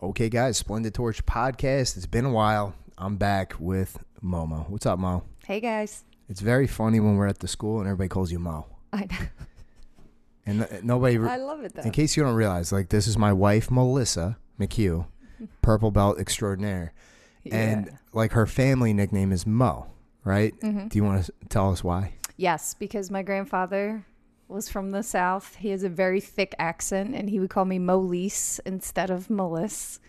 Okay, guys, Splendid Torch podcast. It's been a while. I'm back with Momo. What's up, Mo? Hey guys. It's very funny when we're at the school and everybody calls you Mo. I, know. And th- nobody, I love it though. in case you don't realize, like this is my wife, Melissa McHugh, purple belt extraordinaire, and like her family nickname is Mo. Right? Mhm. Do you want to tell us why? yes, because my grandfather was from the south. He has a very thick accent, and he would call me Molise instead of Melissa.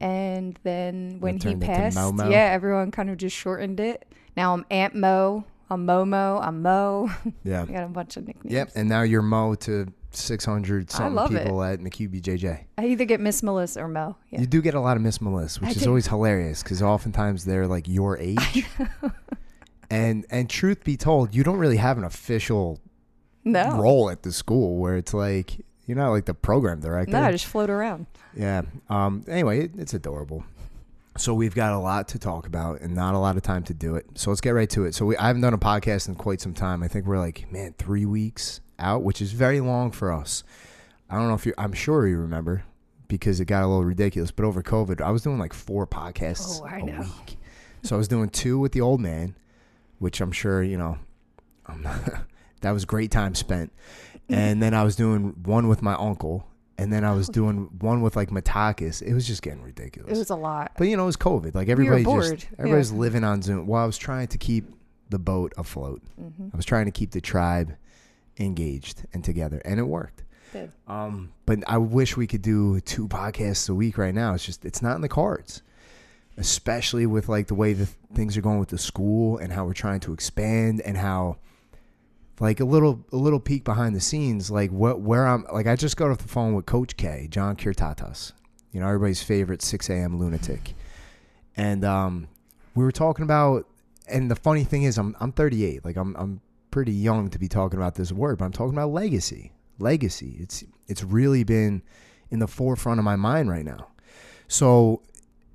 And then when he passed, yeah, everyone kind of just shortened it. Now I'm Aunt Mo. I'm Momo. I'm Mo. Yeah. I got a bunch of nicknames. Yep. And now you're Mo to 600 something love it. people at McHugh I either get Miss Melissa or Mo. Yeah. You do get a lot of Miss Melissa, which I is always hilarious because oftentimes they're like your age. and and truth be told, you don't really have an official no. role at the school where it's like you're not like the program director. No, I just float around. yeah. Um. Anyway, it, it's adorable. So we've got a lot to talk about and not a lot of time to do it. So let's get right to it. So we, I haven't done a podcast in quite some time. I think we're like, man, three weeks out, which is very long for us. I don't know if you, I'm sure you remember because it got a little ridiculous, but over COVID, I was doing like four podcasts Oh, I a know. week. So I was doing two with the old man, which I'm sure, you know, I'm not, that was great time spent. And then I was doing one with my uncle. And then I was doing one with like Matakis. It was just getting ridiculous. It was a lot. But you know, it was COVID. Like everybody bored, just yeah. everybody's living on Zoom. Well, I was trying to keep the boat afloat. hmm I was trying to keep the tribe engaged and together, and it worked. Did. Um, but I wish we could do two podcasts a week right now. It's just it's not in the cards, especially with like the way the things are going with the school and how we're trying to expand and how like a little a little peek behind the scenes like what where I'm like I just got off the phone with Coach K, John Kirtatas, you know everybody's favorite 6 a.m. lunatic, and um, we were talking about and the funny thing is I'm I'm 38 like I'm I'm pretty young to be talking about this word but I'm talking about legacy. Legacy. It's it's really been in the forefront of my mind right now. So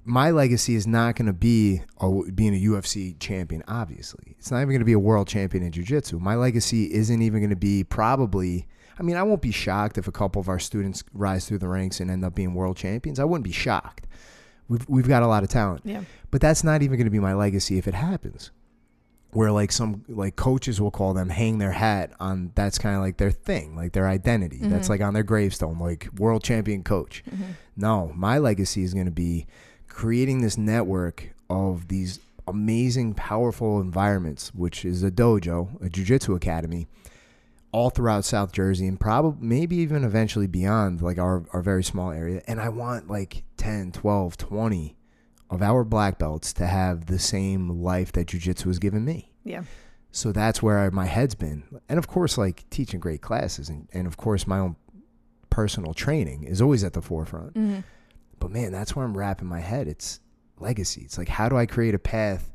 my legacy is not going to be a, being a UFC champion. Obviously, it's not even going to be a world champion in jiu-jitsu. My legacy isn't even going to be probably. I mean, I won't be shocked if a couple of our students rise through the ranks and end up being world champions. I wouldn't be shocked. We've we've got a lot of talent, Yeah. but that's not even going to be my legacy if it happens. Where like some like coaches will call them hang their hat on that's kind of like their thing, like their identity. That's Mhm. like on their gravestone, like world champion coach. hmm No, my legacy is going to be creating this network of these amazing, powerful environments, which is a dojo, a jiu-jitsu academy, all throughout South Jersey and probably maybe even eventually beyond like our, our very small area. And I want like 10, 12, 20 of our black belts to have the same life that jiu-jitsu has given me. Yeah. So that's where my head's been. And of course, like teaching great classes and, and of course my own personal training is always at the forefront. hmm But man, that's where I'm wrapping my head. It's legacy. It's like how do I create a path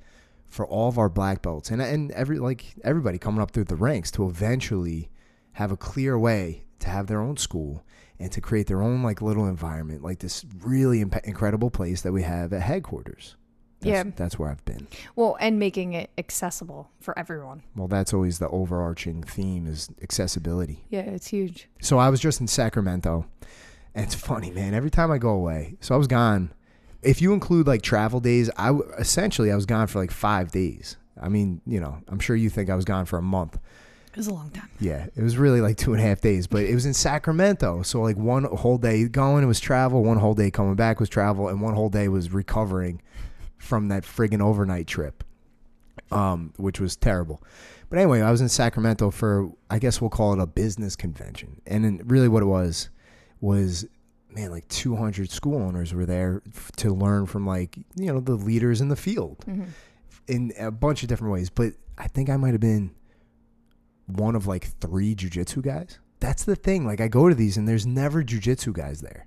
for all of our black belts and and every like everybody coming up through the ranks to eventually have a clear way to have their own school and to create their own like little environment, like this really imp- incredible place that we have at headquarters. That's, Yeah. that's where I've been. Well, and making it accessible for everyone. Well, that's always the overarching theme is accessibility. Yeah, it's huge. So I was just in Sacramento, and it's funny, man. Every time I go away, so I was gone. If you include like travel days, I w- essentially I was gone for like five days. I mean, you know, I'm sure you think I was gone for a month. It was a long time. Yeah, it was really like two and a half days, but it was in Sacramento. So like one whole day going, it was travel. One whole day coming back was travel, and one whole day was recovering from that friggin' overnight trip, um, which was terrible. But anyway, I was in Sacramento for I guess we'll call it a business convention, and really what it was was man, like 200 school owners were there f- to learn from like you know the leaders in the field hmm in a bunch of different ways. But I think I might have been one of like three jujitsu guys. That's the thing. Like I go to these and there's never jujitsu guys there.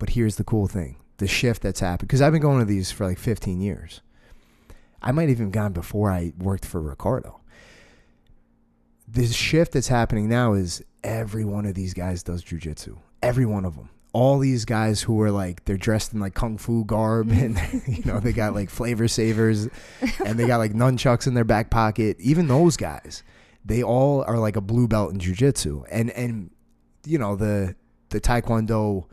But here's the cool thing: the shift that's happened because I've been going to these for like 15 years. I might have even gone before I worked for Ricardo. The shift that's happening now is every one of these guys does jujitsu. Every one of them. All these guys who are like they're dressed in like kung fu garb and you know they got like flavor savers and they got like nunchucks in their back pocket. Even those guys, they all are like a blue belt in jujitsu. And and you know the the taekwondo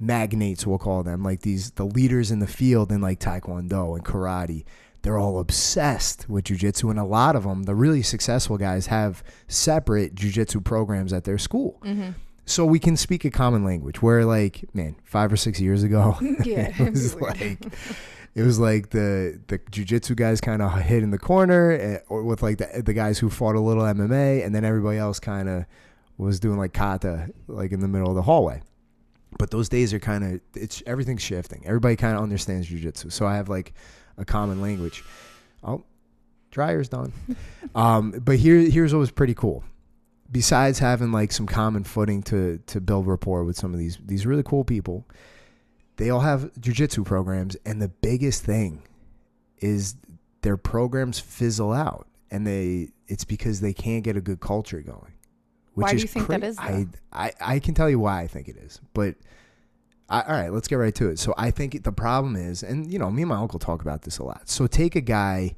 magnates, we'll call them, like these the leaders in the field in like taekwondo and karate. They're all obsessed with jujitsu, and a lot of them, the really successful guys, have separate jujitsu programs at their school. Mm-hmm. So we can speak a common language. Where like, man, five or six years ago, Yeah, it was it'd be weird. like it was like the the jujitsu guys kind of hid in the corner, eh, or with like the the guys who fought a little MMA, and then everybody else kind of was doing like kata, like in the middle of the hallway. But those days are kind of it's everything's shifting. Everybody kind of understands jujitsu, so I have like a common language. Oh, dryer's done. um, but here here's what was pretty cool. Besides having like some common footing to to build rapport with some of these these really cool people, they all have jujitsu programs, and the biggest thing is their programs fizzle out, and they it's because they can't get a good culture going. Which Why do you think that cra- is, though? I, I I can tell you why I think it is, but I, all right, let's get right to it. So I think the problem is, and you know, me and my uncle talk about this a lot. So take a guy.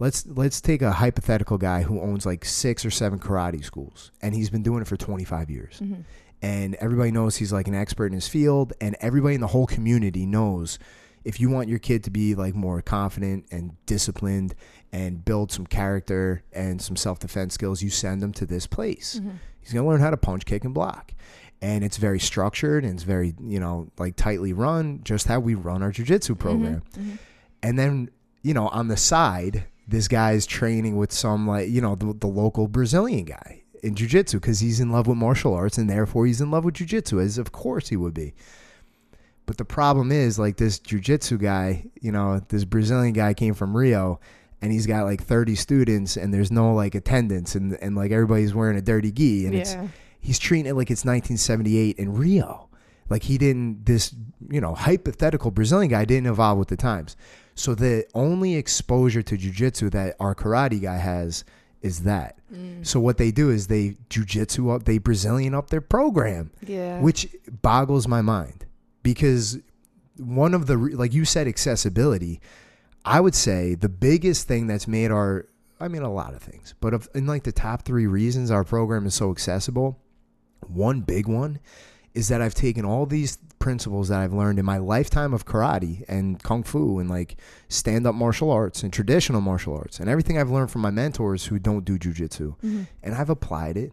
Let's let's take a hypothetical guy who owns like six or seven karate schools, and he's been doing it for 25 years Mm-hmm. and everybody knows he's like an expert in his field and everybody in the whole community knows if you want your kid to be like more confident and disciplined and build some character and some self-defense skills you send them to this place Mm-hmm. he's going to learn how to punch kick and block and it's very structured and it's very you know like tightly run just how we run our jiu-jitsu program Mm-hmm. and then you know on the side this guy's training with some like you know the, the local brazilian guy in jiu-jitsu because he's in love with martial arts and therefore he's in love with jiu-jitsu as of course he would be but the problem is like this jiu-jitsu guy you know this brazilian guy came from rio and he's got like 30 students and there's no like attendance and, and like everybody's wearing a dirty gi and it's he's treating it like it's 1978 in Rio. Like he didn't this you know hypothetical Brazilian guy didn't evolve with the times. So the only exposure to jujitsu that our karate guy has is that. Mm. So what they do is they jujitsu up, they Brazilian up their program, Yeah. which boggles my mind because one of the like you said accessibility. I would say the biggest thing that's made our I mean a lot of things, but of, in like the top 3 reasons our program is so accessible, one big one is that I've taken all these principles that I've learned in my lifetime of karate and kung fu and like stand up martial arts and traditional martial arts and everything I've learned from my mentors who don't do jujitsu. Mm-hmm. And I've applied it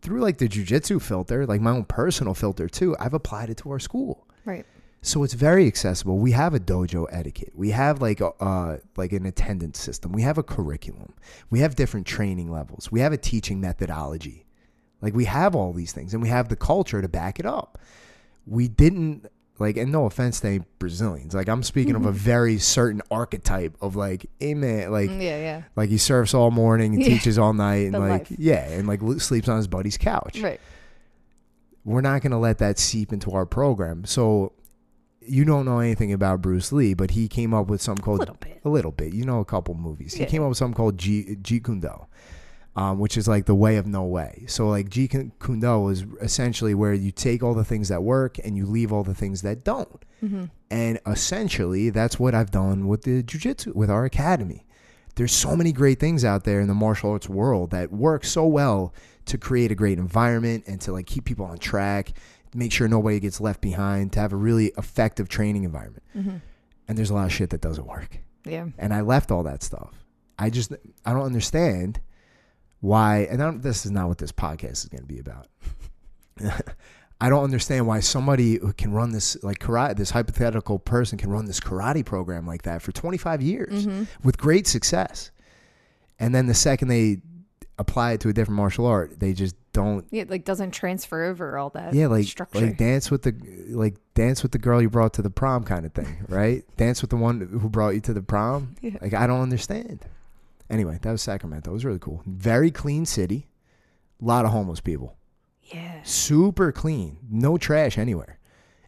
through like the jujitsu filter, like my own personal filter too. I've applied it to our school. Right. So it's very accessible. We have a dojo etiquette. We have like a uh, like an attendance system. We have a curriculum. We have different training levels. We have a teaching methodology. Like we have all these things, and we have the culture to back it up. We didn't like, and no offense to any Brazilians. Like I'm speaking of a very certain archetype of like, hey man, like Mm, yeah. Yeah. like he surfs all morning and Yeah. teaches all night, and The like life. yeah, and like sleeps on his buddy's couch Right. we're not going to let that seep into our program. So you don't know anything about Bruce Lee, but he came up with something called A little bit. a little bit. You know a couple movies. He came up with something called G Jeet Kune Do, um, which is like the way of no way. So like Jeet Kune Do is essentially where you take all the things that work and you leave all the things that don't. Mm-hmm. And essentially, that's what I've done with the jujitsu, with our academy. There's so many great things out there in the martial arts world that work so well to create a great environment and to like keep people on track, make sure nobody gets left behind, to have a really effective training environment. Mm-hmm. And there's a lot of shit that doesn't work. Yeah. And I left all that stuff. I just I don't understand why and I don't, this is not what this podcast is going to be about. I don't understand why somebody who can run this like karate, this hypothetical person can run this karate program like that for 25 years Mm-hmm. with great success. And then the second they apply it to a different martial art, they just don't Yeah. Like doesn't transfer over all that. yeah, like structure. like dance with the like dance with the girl you brought to the prom kind of thing, right? dance with the one who brought you to the prom. Yeah. Like I don't understand. Anyway, that was Sacramento. It was really cool. Very clean city. A lot of homeless people. yeah. Super clean. No trash anywhere.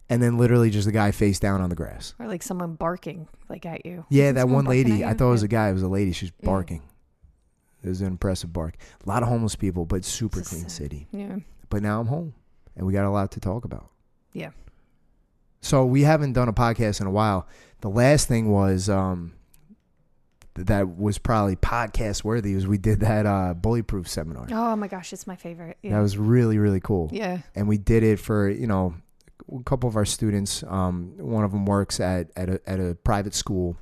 And then literally just a guy face down on the grass. Or like someone barking like at you. Yeah, that someone one lady. I thought it was a guy. It was a lady. She was Mm. barking. It was an impressive bark. A lot of homeless people, but super It's clean city. Yeah. But now I'm home, and we got a lot to talk about. Yeah. So we haven't done a podcast in a while. The last thing was um, that was probably podcast worthy. Was we did that uh, bullyproof seminar. Oh my gosh, it's my favorite. Yeah. That was really really cool. yeah. And we did it for you know a couple of our students. Um, one of them works at at a, at a private school,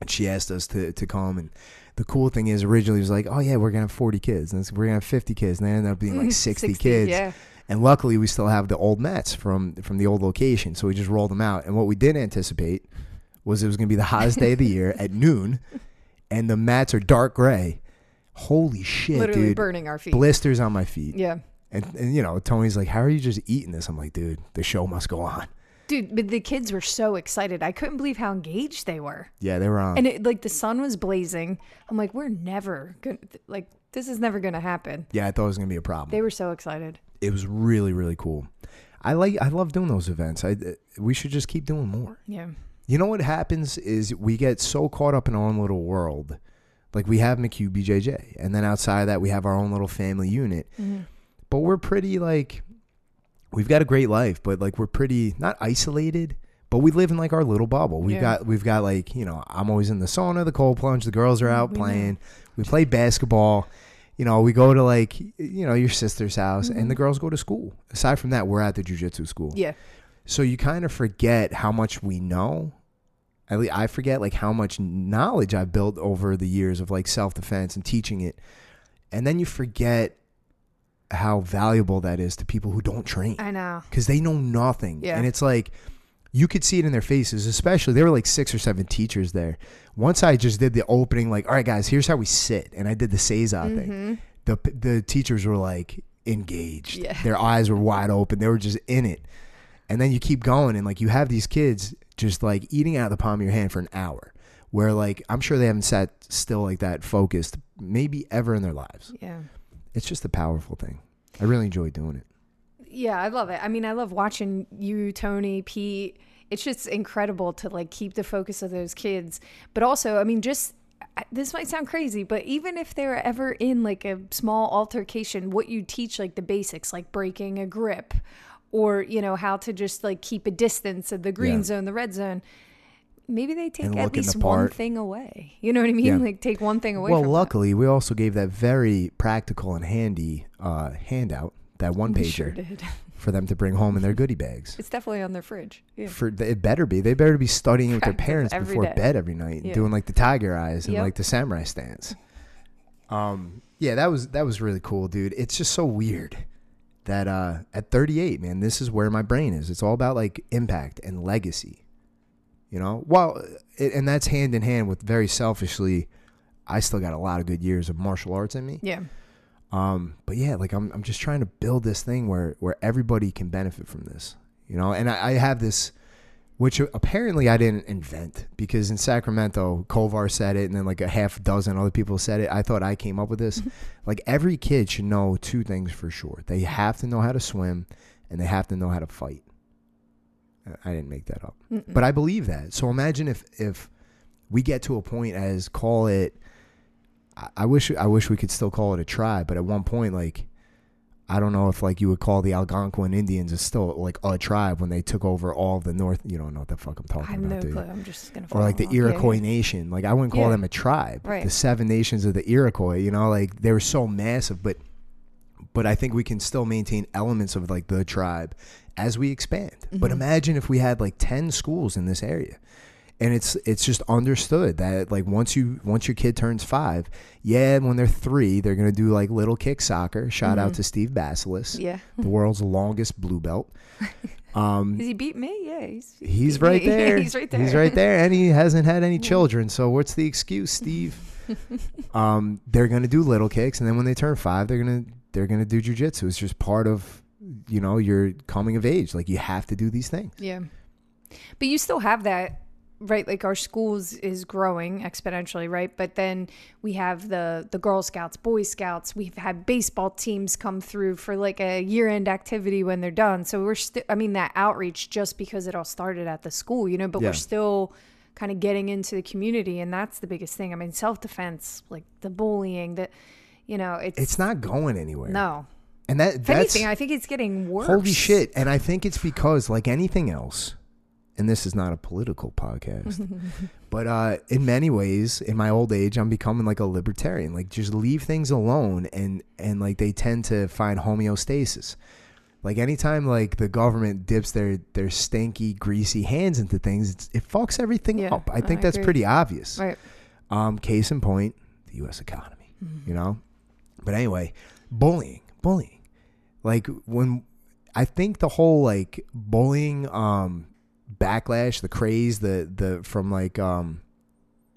and she asked us to to come. And the cool thing is, originally it was like, oh yeah, we're gonna have forty kids, and we're gonna have fifty kids, and they ended up being like sixty, kids. Yeah. And luckily, we still have the old mats from from the old location, so we just rolled them out. And what we didn't anticipate was it was going to be the hottest day of the year at noon, and the mats are dark gray. Holy shit, Literally dude! burning our feet. Blisters on my feet. yeah. And, and you know, Tony's like, "How are you just eating this?" I'm like, "Dude, the show must go on." Dude, but the kids were so excited. I couldn't believe how engaged they were. Yeah, they were on. And it, like the sun was blazing. I'm like, we're never going to, like, this is never going to happen. yeah, I thought it was going to be a problem. They were so excited. it was really, really cool. I like, I love doing those events. I uh, we should just keep doing more. Yeah. You know what happens is we get so caught up in our own little world. Like we have McHugh BJJ, and then outside of that, we have our own little family unit. Mm-hmm. But we're pretty like, we've got a great life, but like we're pretty not isolated, but we live in like our little bubble. We've Yeah. got we've got like you know I'm always in the sauna, the cold plunge. The girls are out We know. playing. We play basketball. You know, we go to like you know your sister's house, and the girls go to school. Aside from that, we're at the jujitsu school. Mm-hmm. Yeah. So you kind of forget how much we know. At least I forget like how much knowledge I've built over the years of like self defense and teaching it. And then you forget how valuable that is to people who don't train I know. because they know nothing. Yeah. And it's like you could see it in their faces, especially there were like six or seven teachers there. Once I just did the opening, like, all right, guys, here's how we sit, and I did the Seiza thing. Mm-hmm. The the teachers were like engaged. Yeah. Their eyes were wide open. They were just in it. And then you keep going, and like you have these kids just like eating out of the palm of your hand for an hour. Where like I'm sure they haven't sat still like that focused maybe ever in their lives. Yeah. It's just a powerful thing. I really enjoy doing it. Yeah, I love it. I mean, I love watching you, Tony, Pete. It's just incredible to like keep the focus of those kids. But also, I mean, just this might sound crazy, but even if they're ever in like a small altercation, what you teach, like the basics, like breaking a grip or, you know, how to just like keep a distance of the green Yeah. zone, the red zone. Maybe they take And at least one thing away. You know what I mean? Yeah. Like take one thing away Well, luckily, we also gave that very practical and handy uh, handout, that one. We pager, sure for them to bring home in their goodie bags. It's definitely on their fridge. Yeah. For it better be, they better be studying with their parents before day. bed every night, and Yeah. doing like the tiger eyes and Yep. like the samurai stance. Um, yeah, that was that was really cool, dude. It's just so weird that uh, at 38, man, this is where my brain is. It's all about like impact and legacy. You know, well, it, and that's hand in hand with very selfishly. I still got a lot of good years of martial arts in me. Yeah. Um, but yeah, like I'm, I'm just trying to build this thing where, where everybody can benefit from this, you know? And I, I have this, which apparently I didn't invent because in Sacramento, Kovar said it and then like a half dozen other people said it. I thought I came up with this. like every kid should know two things for sure. They have to know how to swim and they have to know how to fight. I- didn't make that up, but I believe that. So imagine if, if we get to a point as call it, I- I wish I wish we could still call it a tribe, but at one point, like I don't know if like you would call the Algonquin Indians is still like a tribe when they took over all the North. You don't know what the fuck I'm I talking have about, no clue. I'm just gonna. Or like the. Yeah, Iroquois yeah. Nation. Like I wouldn't call Yeah. them a tribe. Right. The seven nations of the Iroquois. You know, like they were so massive, but but I think we can still maintain elements of like the tribe as we expand. But Mm-hmm. imagine if we had like ten schools in this area and it's it's just understood that like once you once your kid turns five, yeah, when they're three, they're gonna do like little kick soccer. Shout out to Steve Basilis, Mm-hmm. Yeah. the world's longest blue belt. Um, Does he beat me? Yeah, he's he's right me. there. he's right there. He's right there, and he hasn't had any children. So what's the excuse, Steve? um, they're gonna do little kicks, and then when they turn five, they're gonna they're gonna do jujitsu. It's just part of you know your coming of age. Like you have to do these things. Yeah. But you still have that, right? Like our schools is growing exponentially, right? But then we have the the Girl Scouts, Boy Scouts. We've had baseball teams come through for like a year end activity when they're done. So we're still, I mean, that outreach just because it all started at the school, you know, but Yeah. we're still kind of getting into the community. And that's the biggest thing. I mean, self defense, like the bullying, that, you know, it's, It's not going anywhere. no. and that If that's anything, I think it's getting worse. holy shit. And I think it's because like anything else, and this is not a political podcast, but uh, in many ways, in my old age, I'm becoming like a libertarian. Like just leave things alone, and and like they tend to find homeostasis. Like anytime like the government dips their their stinky, greasy hands into things, it's, it fucks everything Yeah, up. I I think that's agree. pretty obvious. Right. Um, case in point, the U.S. economy. Mm-hmm. You know, but anyway, bullying, bullying. Like when I think the whole like bullying um backlash, the craze, the the from like um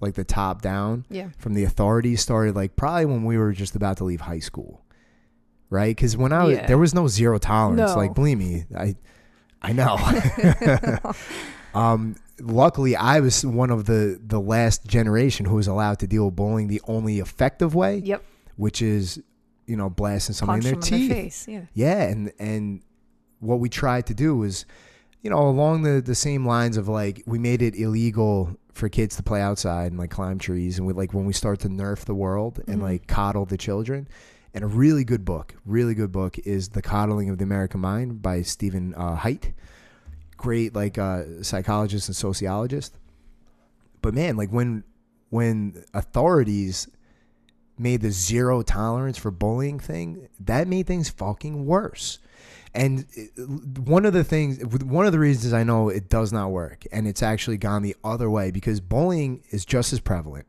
like the top down Yeah. from the authorities started like probably when we were just about to leave high school, right? Because when I was Yeah. there was no zero tolerance. No. Like believe me, I I know. um, luckily, I was one of the the last generation who was allowed to deal with bullying the only effective way, Yep. which is you know blasting somebody Punch in their in teeth. their face. Yeah. Yeah, and and what we tried to do was, you know, along the the same lines of like we made it illegal for kids to play outside and like climb trees, and we like when we start to nerf the world and Mhm. like coddle the children. And a really good book, really good book is The Coddling of the American Mind by Stephen uh, Haidt. Great, like uh, psychologist and sociologist. But man, like when when authorities made the zero tolerance for bullying thing, that made things fucking worse. And one of the things, one of the reasons I know it does not work, and it's actually gone the other way because bullying is just as prevalent.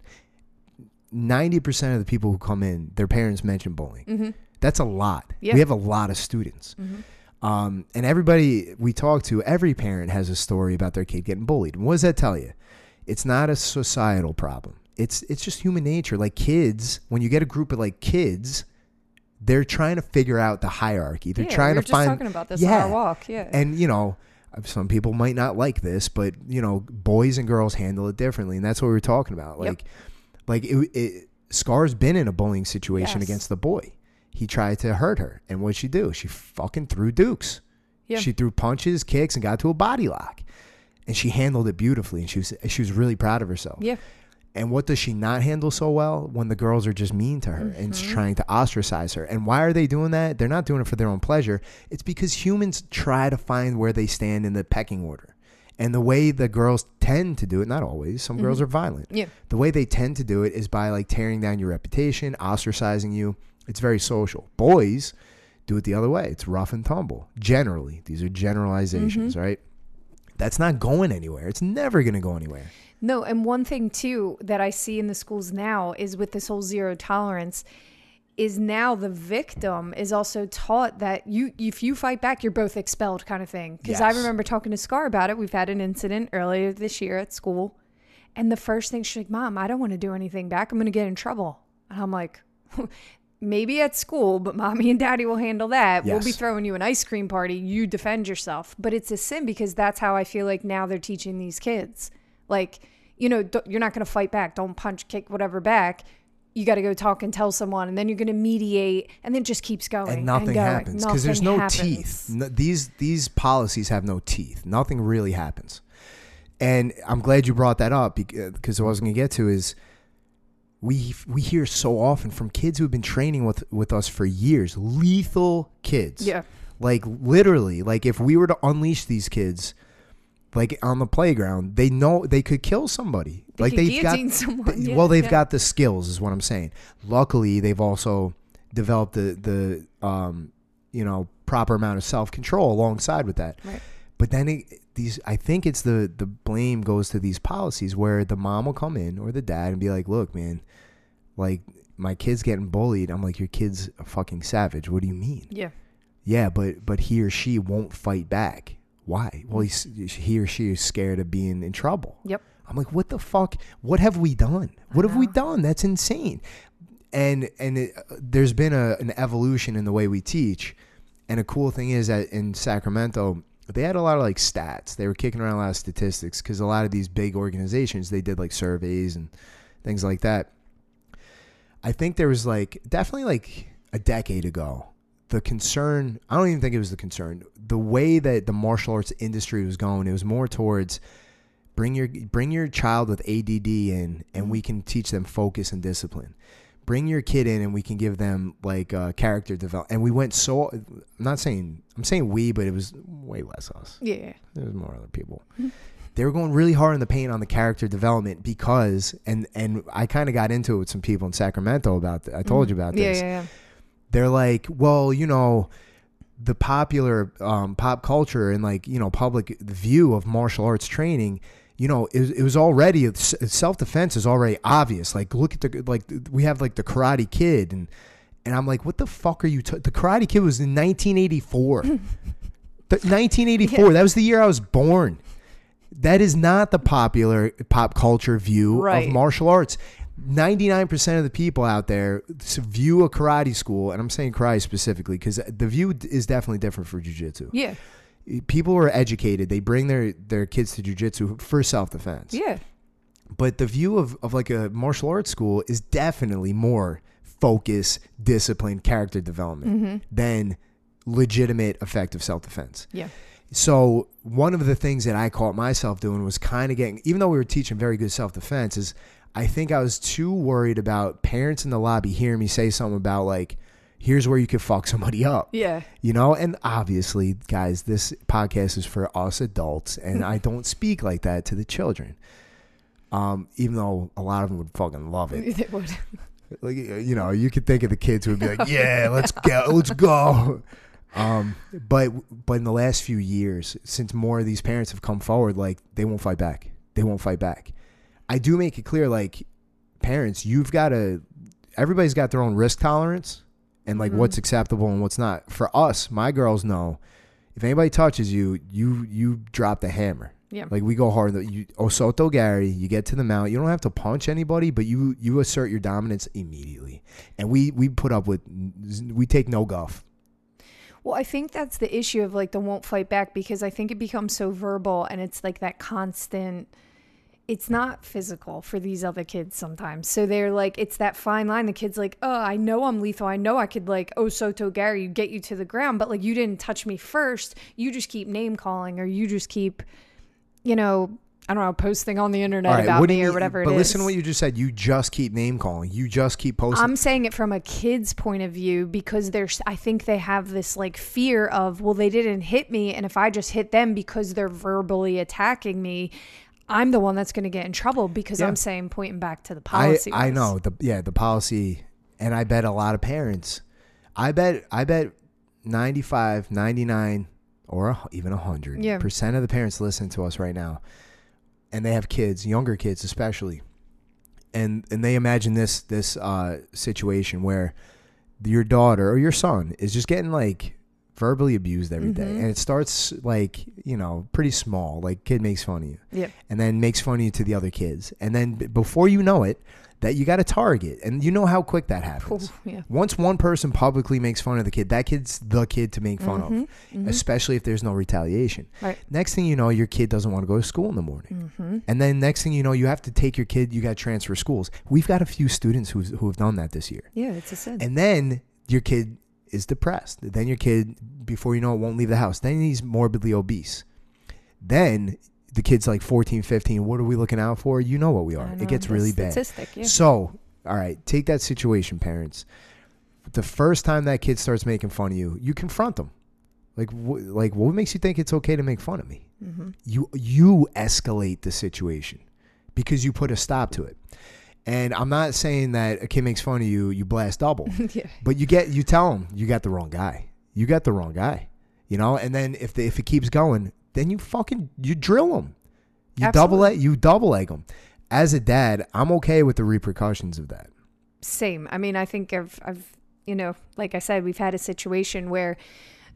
90% of the people who come in, their parents mention bullying. Mm-hmm. That's a lot. Yeah. We have a lot of students. Mm-hmm. Um, and everybody we talk to, every parent has a story about their kid getting bullied. And what does that tell you? It's not a societal problem. It's it's just human nature. Like kids, when you get a group of like kids, they're trying to figure out the hierarchy. They're yeah, trying we were to just find talking about this yeah. walk. Yeah. and you know, some people might not like this, but you know, boys and girls handle it differently, and that's what we were talking about. Yep. Like, like it, it, Scar's been in a bullying situation Yes. against the boy. He tried to hurt her, and what'd she do? She fucking threw dukes. Yeah. She threw punches, kicks, and got to a body lock, and she handled it beautifully, and she was she was really proud of herself. yeah. And what does she not handle so well? When the girls are just mean to her and Mm-hmm. trying to ostracize her. And why are they doing that? They're not doing it for their own pleasure. It's because humans try to find where they stand in the pecking order. And the way the girls tend to do it, not always, some girls are violent. Mm-hmm. Yeah. The way they tend to do it is by like tearing down your reputation, ostracizing you. It's very social. Boys do it the other way. It's rough and tumble. Generally, these are generalizations, Mm-hmm. right? That's not going anywhere. It's never going to go anywhere. No, and one thing too that I see in the schools now is with this whole zero tolerance is now the victim is also taught that you if you fight back you're both expelled kind of thing. Because i remember talking to scar about it. We've had an incident earlier this year at school. And the first thing she's like mom i don't want to do anything back. I'm going to get in trouble. And i'm like maybe at school but mommy and daddy will handle that. We'll be throwing you an ice cream party. You defend yourself. But it's a sin because that's how i feel like now they're teaching these kids like you know you're not going to fight back don't punch kick whatever back you got to go talk and tell someone and then you're going to mediate and then it just keeps going and nothing going. happens because there's no happens. teeth. No, these these policies have no teeth. Nothing really happens. And I'm glad you brought that up because what I was going to get to is we we hear so often from kids who've been training with with us for years, lethal kids. yeah Like literally, like if we were to unleash these kids like on the playground, they know they could kill somebody. They like they've got someone, th- yeah, well, they've yeah. got the skills is what I'm saying. Luckily, they've also developed the the um you know proper amount of self-control alongside with that. Right. But then it, these I think it's the the blame goes to these policies where the mom will come in or the dad and be like, "Look, man, like my kid's getting bullied." I'm like, "Your kid's a fucking savage. What do you mean?" yeah Yeah, but but he or she won't fight back. Why? Well, he's, he or she is scared of being in trouble. yep I'm like, what the fuck? What have we done? What have we uh-huh. done? That's insane. And and it, uh, there's been a, an evolution in the way we teach. And a cool thing is that in Sacramento, they had a lot of like stats. They were kicking around a lot of statistics because a lot of these big organizations they did like surveys and things like that. I think there was like definitely like a decade ago. The concern, I don't even think it was the concern. The way that the martial arts industry was going, it was more towards bring your bring your child with ADD in and we can teach them focus and discipline. Bring your kid in and we can give them like uh, character development. And we went so I'm not saying I'm saying we, but it was way less us. yeah There was more other people. They were going really hard in the paint on the character development because, and and I kind of got into it with some people in Sacramento about. th- I told you about yeah this. yeah yeah They're like, well, you know, the popular um, pop culture and like you know public view of martial arts training you know it, was- it was already self defense is already obvious like look at the like we have like the karate kid and and i'm like what the fuck are you t-? the karate kid was in 1984 the 1984 that was the year i was born that is not the popular pop culture view Right. of martial arts 99% of the people out there view a karate school and i'm saying karate specifically because the view is definitely different for jiu-jitsu Yeah. people are educated they bring their their kids to jiu-jitsu for self-defense Yeah. but the view of, of like a martial arts school is definitely more focus discipline character development mm-hmm. than legitimate effective self-defense Yeah. so one of the things that I caught myself doing was kind of getting, even though we were teaching very good self defense, is I think I was too worried about parents in the lobby hearing me say something about like, here's where you could fuck somebody up. Yeah. You know, and obviously, guys, this podcast is for us adults, and I don't speak like that to the children. Um, even though a lot of them would fucking love it. They would. Like you know, you could think of the kids who would be like, "Yeah, let's go, let's go." Um, but but in the last few years, since more of these parents have come forward, like they won't fight back. They won't fight back. I do make it clear, like parents, you've got to. Everybody's got their own risk tolerance and like what's mm-hmm. acceptable and what's not. For us, my girls know if anybody touches you, you you drop the hammer. Yeah. Like we go hard. You oh, Osoto Gari, you get to the mount. You don't have to punch anybody, but you you assert your dominance immediately. And we we put up with we take no guff. Well, I think that's the issue of like the won't fight back because I think it becomes so verbal and it's like that constant. It's not physical for these other kids sometimes. So they're like, it's that fine line. The kid's like, oh, I know I'm lethal. I know I could like, oh, Soto Gari, get you to the ground, but like you didn't touch me first. You just keep name calling or you just keep, you know, I don't know, posting on the internet right, about me or whatever But listen to what you just said. You just keep name calling. You just keep posting. I'm saying it from a kid's point of view because there's I think they have this like fear of well they didn't hit me and if I just hit them because they're verbally attacking me I'm the one that's going to get in trouble because Yeah. I'm saying pointing back to the policy. I was. know the yeah the policy, and I bet a lot of parents. I bet I bet 95, 99, or a- even hundred Yeah. percent of the parents listening to us right now, and they have kids, younger kids especially, and and they imagine this this uh, situation where your daughter or your son is just getting like verbally abused every day, and it starts like you know pretty small, like kid makes fun of you Yeah. and then makes fun of you to the other kids. And then b- before you know it, that you got a target. And you know how quick that happens. Ooh, yeah. Once one person publicly makes fun of the kid, that kid's the kid to make fun of, especially if there's no retaliation. Mm-hmm. Right. Next thing you know, your kid doesn't want to go to school in the morning. Mm-hmm. And then next thing you know, you have to take your kid, you got to transfer schools. We've got a few students who's, who have done that this year. Yeah, it's a sin. And then your kid is depressed. Then your kid, before you know it, won't leave the house. Then he's morbidly obese. Then the kid's like 14, 15. What are we looking out for? You know what we are. It gets really bad. yeah. So, all right, take that situation, parents. The first time that kid starts making fun of you, you confront them. Like, wh- like, what makes you think it's okay to make fun of me? Mm-hmm. You you escalate the situation because you put a stop to it. And I'm not saying that a kid makes fun of you, you blast double. yeah. But you get you tell them you got the wrong guy. You got the wrong guy. You know, and then if the, if it keeps going, then you fucking you drill them. You double Absolutely. it. You double leg them. As a dad, I'm okay with the repercussions of that. Same. I mean, I think I've, I've, you know, like I said, we've had a situation where,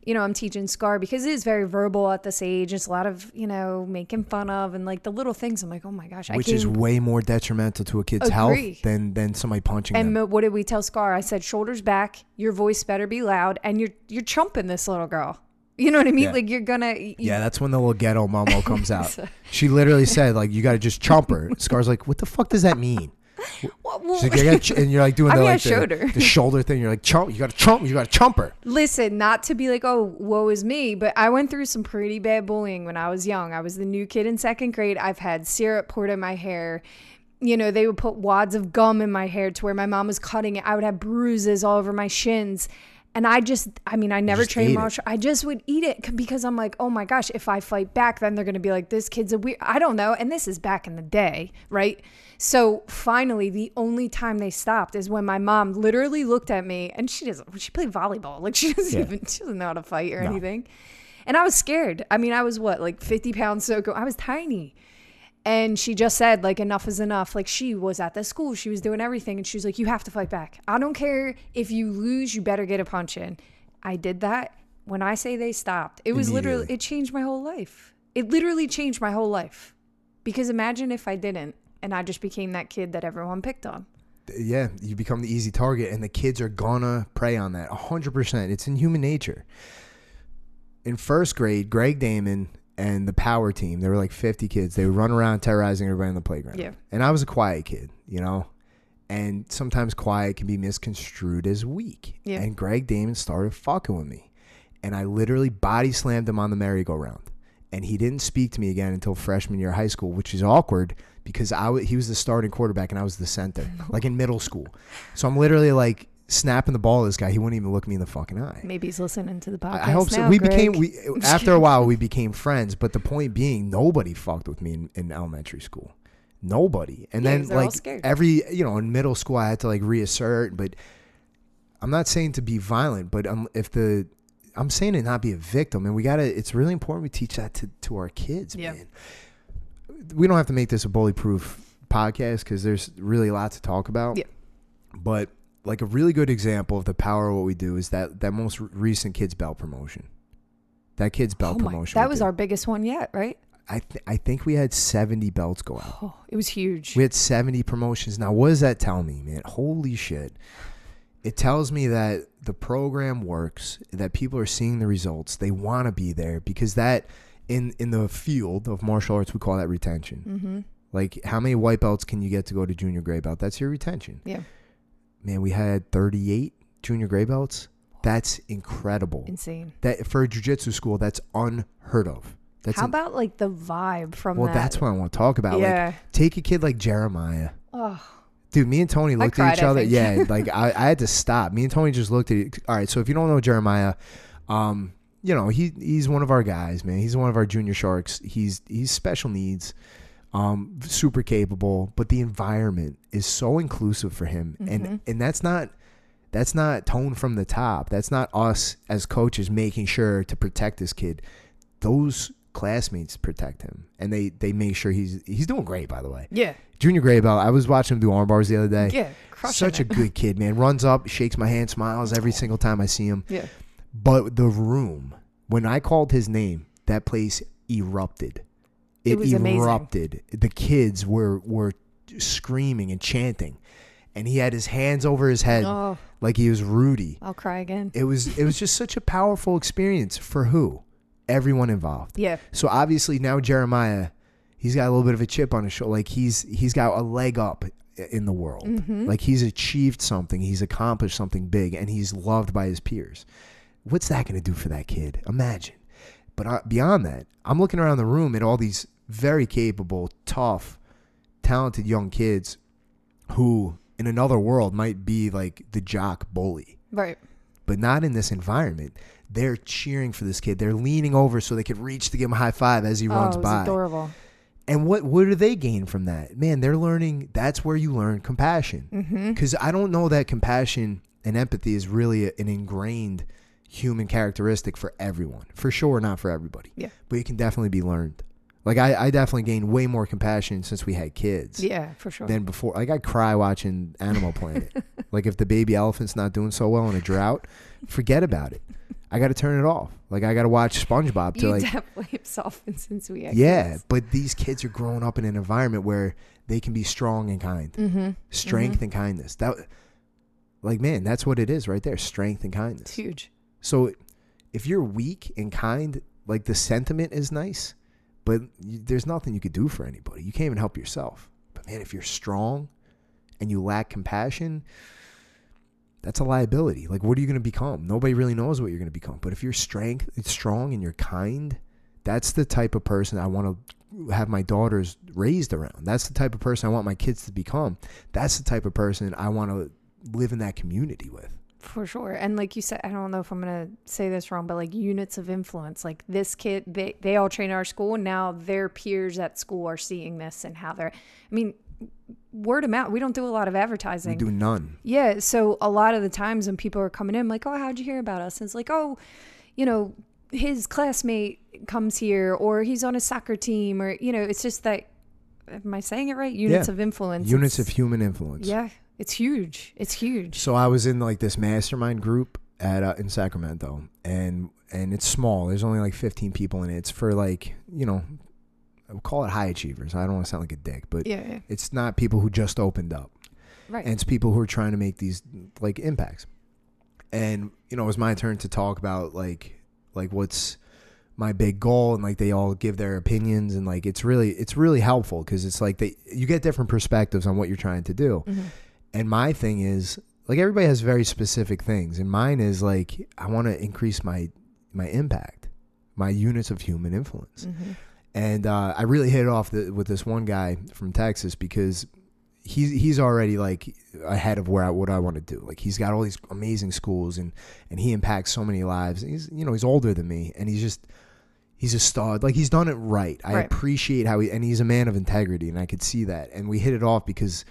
you know, I'm teaching Scar because it is very verbal at this age. It's a lot of, you know, making fun of and like the little things. I'm like, oh my gosh, I which is way more detrimental to a kid's Agree. health than than somebody punching and them. mo- what did we tell Scar? I said, shoulders back. Your voice better be loud, and you're you're chumping this little girl. You know what I mean? Yeah. Like you're gonna. You, Yeah, that's when the little ghetto momo comes out. So- She literally said, like, you got to just chump her. Scar's like, what the fuck does that mean? Well, well, She's like, ch-" and you're like doing I the, mean, like, the, the shoulder thing. You're like, chump, you got to chump, you got to chump her. Listen, not to be like, oh, woe is me, but I went through some pretty bad bullying when I was young. I was the new kid in second grade. I've had syrup poured in my hair. You know, they would put wads of gum in my hair to where my mom was cutting it. I would have bruises all over my shins. And I just, I mean, I never trained martial. I just would eat it because I'm like, oh my gosh, if I fight back, then they're gonna be like, this kid's a weird. I don't know. And this is back in the day, right? So finally, the only time they stopped is when my mom literally looked at me, and she doesn't. She played volleyball. Like she doesn't Yeah. even. She doesn't know how to fight or No. anything. And I was scared. I mean, I was what, like 50 pounds so I was tiny. And she just said, like, enough is enough. Like, she was at the school, she was doing everything. And she was like, you have to fight back. I don't care if you lose, you better get a punch in. I did that. When I say they stopped, it was literally, it changed my whole life. It literally changed my whole life. Because imagine if I didn't and I just became that kid that everyone picked on. yeah, you become the easy target, and the kids are gonna prey on that. hundred percent. It's in human nature. In first grade, Greg Damon and the power team, there were like fifty kids. They would run around terrorizing everybody in the playground. Yeah. And I was a quiet kid, you know? And sometimes quiet can be misconstrued as weak. Yeah. And Greg Damon started fucking with me. And I literally body slammed him on the merry-go-round. And he didn't speak to me again until freshman year of high school, which is awkward because I w- he was the starting quarterback and I was the center, like in middle school. So I'm literally like snapping the ball at this guy. He wouldn't even look me in the fucking eye. Maybe he's listening to the podcast. I I hope so. now, We Greg. became we after a while we became friends, but the point being nobody fucked with me in, in elementary school. Nobody. And Yeah, then like every you know, in middle school I had to like reassert, but I'm not saying to be violent, but um, if the I'm saying to not be a victim and we gotta it's really important we teach that to, to our kids, Yeah. man. We don't have to make this a bully proof podcast because there's really a lot to talk about. Yeah. But like a really good example of the power of what we do is that that most recent kids belt promotion. That kid's belt Oh my- promotion. that was did. our biggest one yet, right? I th- I think we had seventy belts go out. Oh, it was huge. We had seventy promotions. Now, what does that tell me, man? Holy shit! It tells me that the program works. That people are seeing the results. They want to be there because that in in the field of martial arts we call that retention. mm-hmm. Like how many white belts can you get to go to junior gray belt? That's your retention. Yeah. Man, we had 38 junior gray belts. That's incredible. Insane. That for a jujitsu school, that's unheard of. That's How an- about like the vibe from well, that? that's what I want to talk about. Yeah. Like, take a kid like Jeremiah. oh, Dude, me and Tony looked at each other. Yeah, like I, I had to stop. Me and Tony just looked at it. All right, so if you don't know Jeremiah, um, you know he he's one of our guys, man. He's one of our junior sharks. He's he's special needs, um, super capable, but the environment is so inclusive for him, Mm-hmm. and and that's not that's not tone from the top. That's not us as coaches making sure to protect this kid. Those classmates protect him, and they they make sure he's he's doing great. By the way, yeah. Junior Gray Belt. I was watching him do arm bars the other day. Yeah. Such a good kid, man. Runs up, shakes my hand, smiles every single time I see him. Yeah. But the room, when I called his name, that place erupted. It, It was amazing. erupted. The kids were were screaming and chanting, and he had his hands over his head Oh, like he was Rudy. I'll cry again. It was it was just such a powerful experience for who? Everyone involved. Yeah. So obviously now Jeremiah, he's got a little bit of a chip on his shoulder. Like he's he's got a leg up in the world. Mm-hmm. Like he's achieved something. He's accomplished something big, and he's loved by his peers. What's that going to do for that kid? Imagine. But uh, beyond that, I'm looking around the room at all these very capable, tough, talented young kids who, in another world, might be like the jock bully Right. but not in this environment. They're cheering for this kid. They're leaning over so they could reach to give him a high five as he runs oh, it by. adorable. And what what do they gain from that? Man, they're learning. That's where you learn compassion. Mm-hmm. Because I don't know that compassion and empathy is really an ingrained human characteristic for everyone. For sure, not for everybody. Yeah. But it can definitely be learned. Like I, I definitely gained way more compassion since we had kids Yeah, for sure. than before. Like I cry watching Animal Planet. like if the baby elephant's not doing so well in a drought, forget about it. I got to turn it off. Like I got to watch SpongeBob to you like definitely have softened since we had yeah. kids. But these kids are growing up in an environment where they can be strong and kind, Mm-hmm. strength and kindness. That like man, that's what it is right there. Strength and kindness. It's huge. So if you're weak and kind, like the sentiment is nice, but you, there's nothing you could do for anybody. You can't even help yourself. But man, if you're strong and you lack compassion, that's a liability. Like, what are you going to become? Nobody really knows what you're going to become. But if you're strength, it's strong and you're kind, that's the type of person I want to have my daughters raised around. That's the type of person I want my kids to become. That's the type of person I want to live in that community with. For sure. And like you said, I don't know if I'm going to say this wrong, but like units of influence, like this kid, they, they all train our school. And now their peers at school are seeing this and how they're, I mean, word of mouth. We don't do a lot of advertising. We do none. Yeah. So a lot of the times when people are coming in, like, oh, how'd you hear about us? And it's like, oh, you know, his classmate comes here or he's on a soccer team or, you know, it's just that, am I saying it right? Units Yeah. of influence. Units It's- of human influence. Yeah. It's huge. It's huge. So I was in like this mastermind group at uh, in Sacramento, and and it's small. There's only like 15 people in it. It's for like you know, I would call it high achievers. I don't want to sound like a dick, but Yeah. yeah. it's not people who just opened up. Right. and it's people who are trying to make these like impacts and you know it was my turn to talk about like like what's my big goal and like they all give their opinions and like it's really it's really helpful because it's like they you get different perspectives on what you're trying to do Mhm. And my thing is like everybody has very specific things and mine is like i want to increase my my impact my units of human influence Mhm. and uh, I really hit it off the, with this one guy from Texas because he's he's already like ahead of where I, what I want to do. Like he's got all these amazing schools and and he impacts so many lives. He's you know he's older than me and he's just he's a stud. Like he's done it right. I Right. appreciate how he and he's a man of integrity and I could see that. And we hit it off because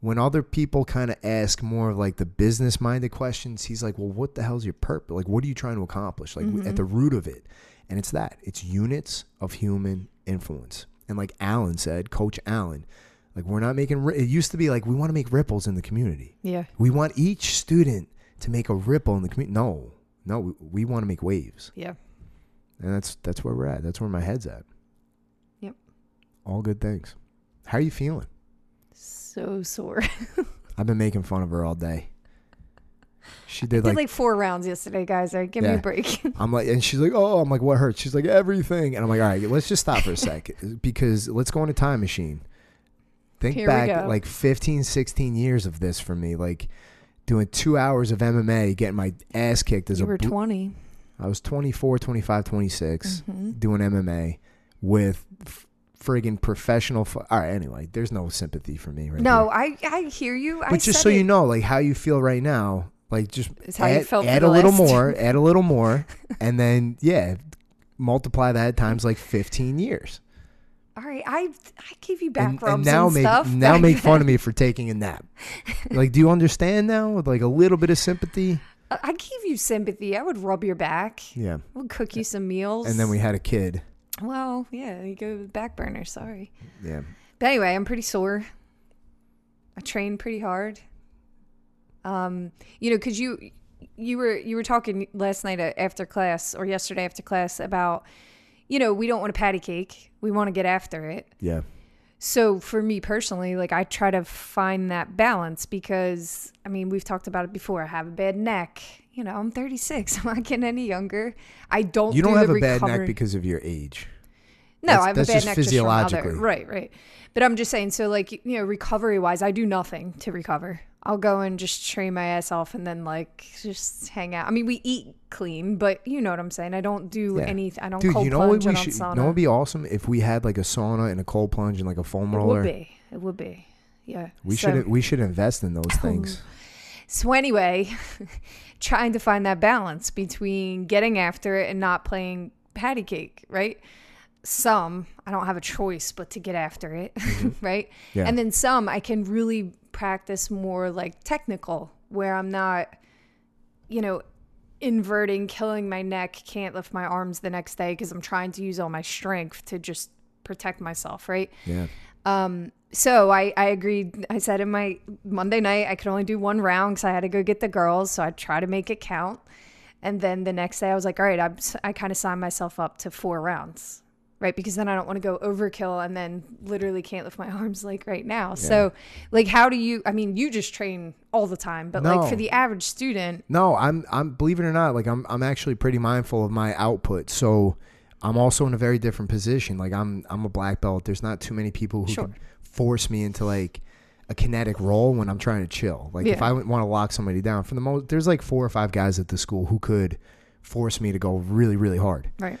when other people kind of ask more of like the business minded questions, he's like, "Well, what the hell's your purpose? Like, what are you trying to accomplish? Like Mhm. at the root of it." And it's that it's units of human influence. And like Alan said, Coach Alan, like we're not making. ri- It used to be like we want to make ripples in the community. Yeah. We want each student to make a ripple in the community. No, no, we, we want to make waves, Yeah. and that's that's where we're at. That's where my head's at. Yep. All good things. How are you feeling? So sore. I've been making fun of her all day. She did did like, like, four rounds yesterday, guys. Right, give me a break. I'm like, and she's like, oh, I'm like, what hurts? She's like, everything, and I'm like, all right, let's just stop for a sec because let's go on a time machine. Think Here back like 15, 16 years of this for me, like doing two hours of MMA, getting my ass kicked as you a. were 20. I was 24, 25, 26, Mhm. doing MMA with friggin' professional. F- all right, anyway, there's no sympathy for me right No. I I hear you. I but just said so you know, like how you feel right now, like just It's how add, you felt for add the a little last- more, add a little more, and then yeah, multiply that times like 15 years. All right, I I gave you back And, rubs and now and make stuff. now back make fun of me for taking a nap. like, do you understand now? With like a little bit of sympathy. I I gave you sympathy. I would rub your back. Yeah. I would cook you some meals. And then we had a kid. Well, yeah, you go with back burner. Sorry. Yeah. But anyway, I'm pretty sore. I trained pretty hard. Um, you know, because you you were you were talking last night uh, after class or yesterday after class about, you know, we don't want a patty cake. We want to get after it. Yeah. So for me personally, like I try to find that balance because I mean we've talked about it before. I have a bad neck. You know, I'm 36. I'm not getting any younger. I don't. You don't do have a bad recovery- neck because of your age. no, That's- I have a bad just neck just from physiologically. other, right, right. But I'm just saying, so like you know, recovery wise, I do nothing to recover. I'll go and just train my ass off, and then like just hang out. I mean, we eat clean, but you know what I'm saying. I don't do Yeah. anything. I don't Dude, cold you know what plunge. we I don't should? You sauna. know what would be awesome if we had like a sauna and a cold plunge and like a foam roller. it would be. It would be. Yeah. We So- should we should invest in those things. So anyway, trying to find that balance between getting after it and not playing patty cake, right? Some I don't have a choice but to get after it, right? Yeah. And then some I can really practice more like technical where I'm not you know inverting, killing my neck, can't lift my arms the next day because I'm trying to use all my strength to just protect myself, right? Yeah. Um, so I, I agreed. I said in my Monday night, I could only do one round because I had to go get the girls. So I try to make it count. And then the next day I was like, all right, I'm, I kind of signed myself up to four rounds, right? Because then I don't want to go overkill and then literally can't lift my arms like right now. So like, how do you, I mean, you just train all the time, but like for the average student, No, I'm I'm believe it or not, like I'm I'm actually pretty mindful of my output. So I'm also in a very different position. Like I'm I'm a black belt. There's not too many people who Sure. can force me into like a kinetic role when I'm trying to chill. Like if I want to lock somebody down, for the most there's like four or five guys at the school who could force me to go really really hard. right?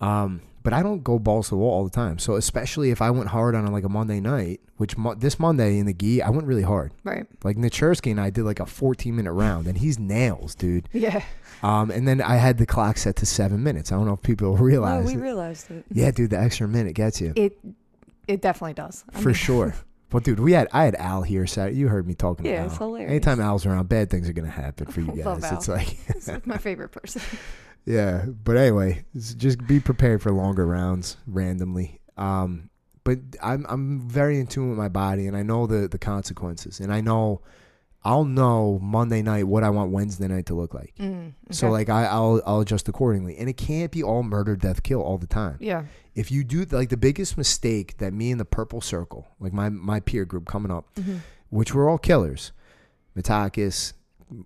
Um, but I don't go balls to the wall all the time. So especially if I went hard on like a Monday night, which mo- this Monday in the gi, I went really hard. Right. Like Nachursky and I did like a 14 minute round, and he's nails, dude. Yeah. Um, and then I had the clock set to seven minutes. I don't know if people realize. Oh, we it. realized it. yeah, dude, the extra minute gets you It it definitely does. I for mean, sure. But dude, we had I had Al here. Saturday. You heard me talking Yeah, it's hilarious. Anytime Al's around, bad things are gonna happen for you guys. It's like He's like my favorite person. Yeah, but anyway, just be prepared for longer rounds randomly. Um, but I'm I'm very in tune with my body, and I know the the consequences, and I know I'll know Monday night what I want Wednesday night to look like. Mm, So like I, I'll I'll adjust accordingly, and it can't be all murder, death, kill all the time. yeah. If you do like the biggest mistake that me and the purple circle, like my my peer group coming up, hmm which were all killers, Matakis,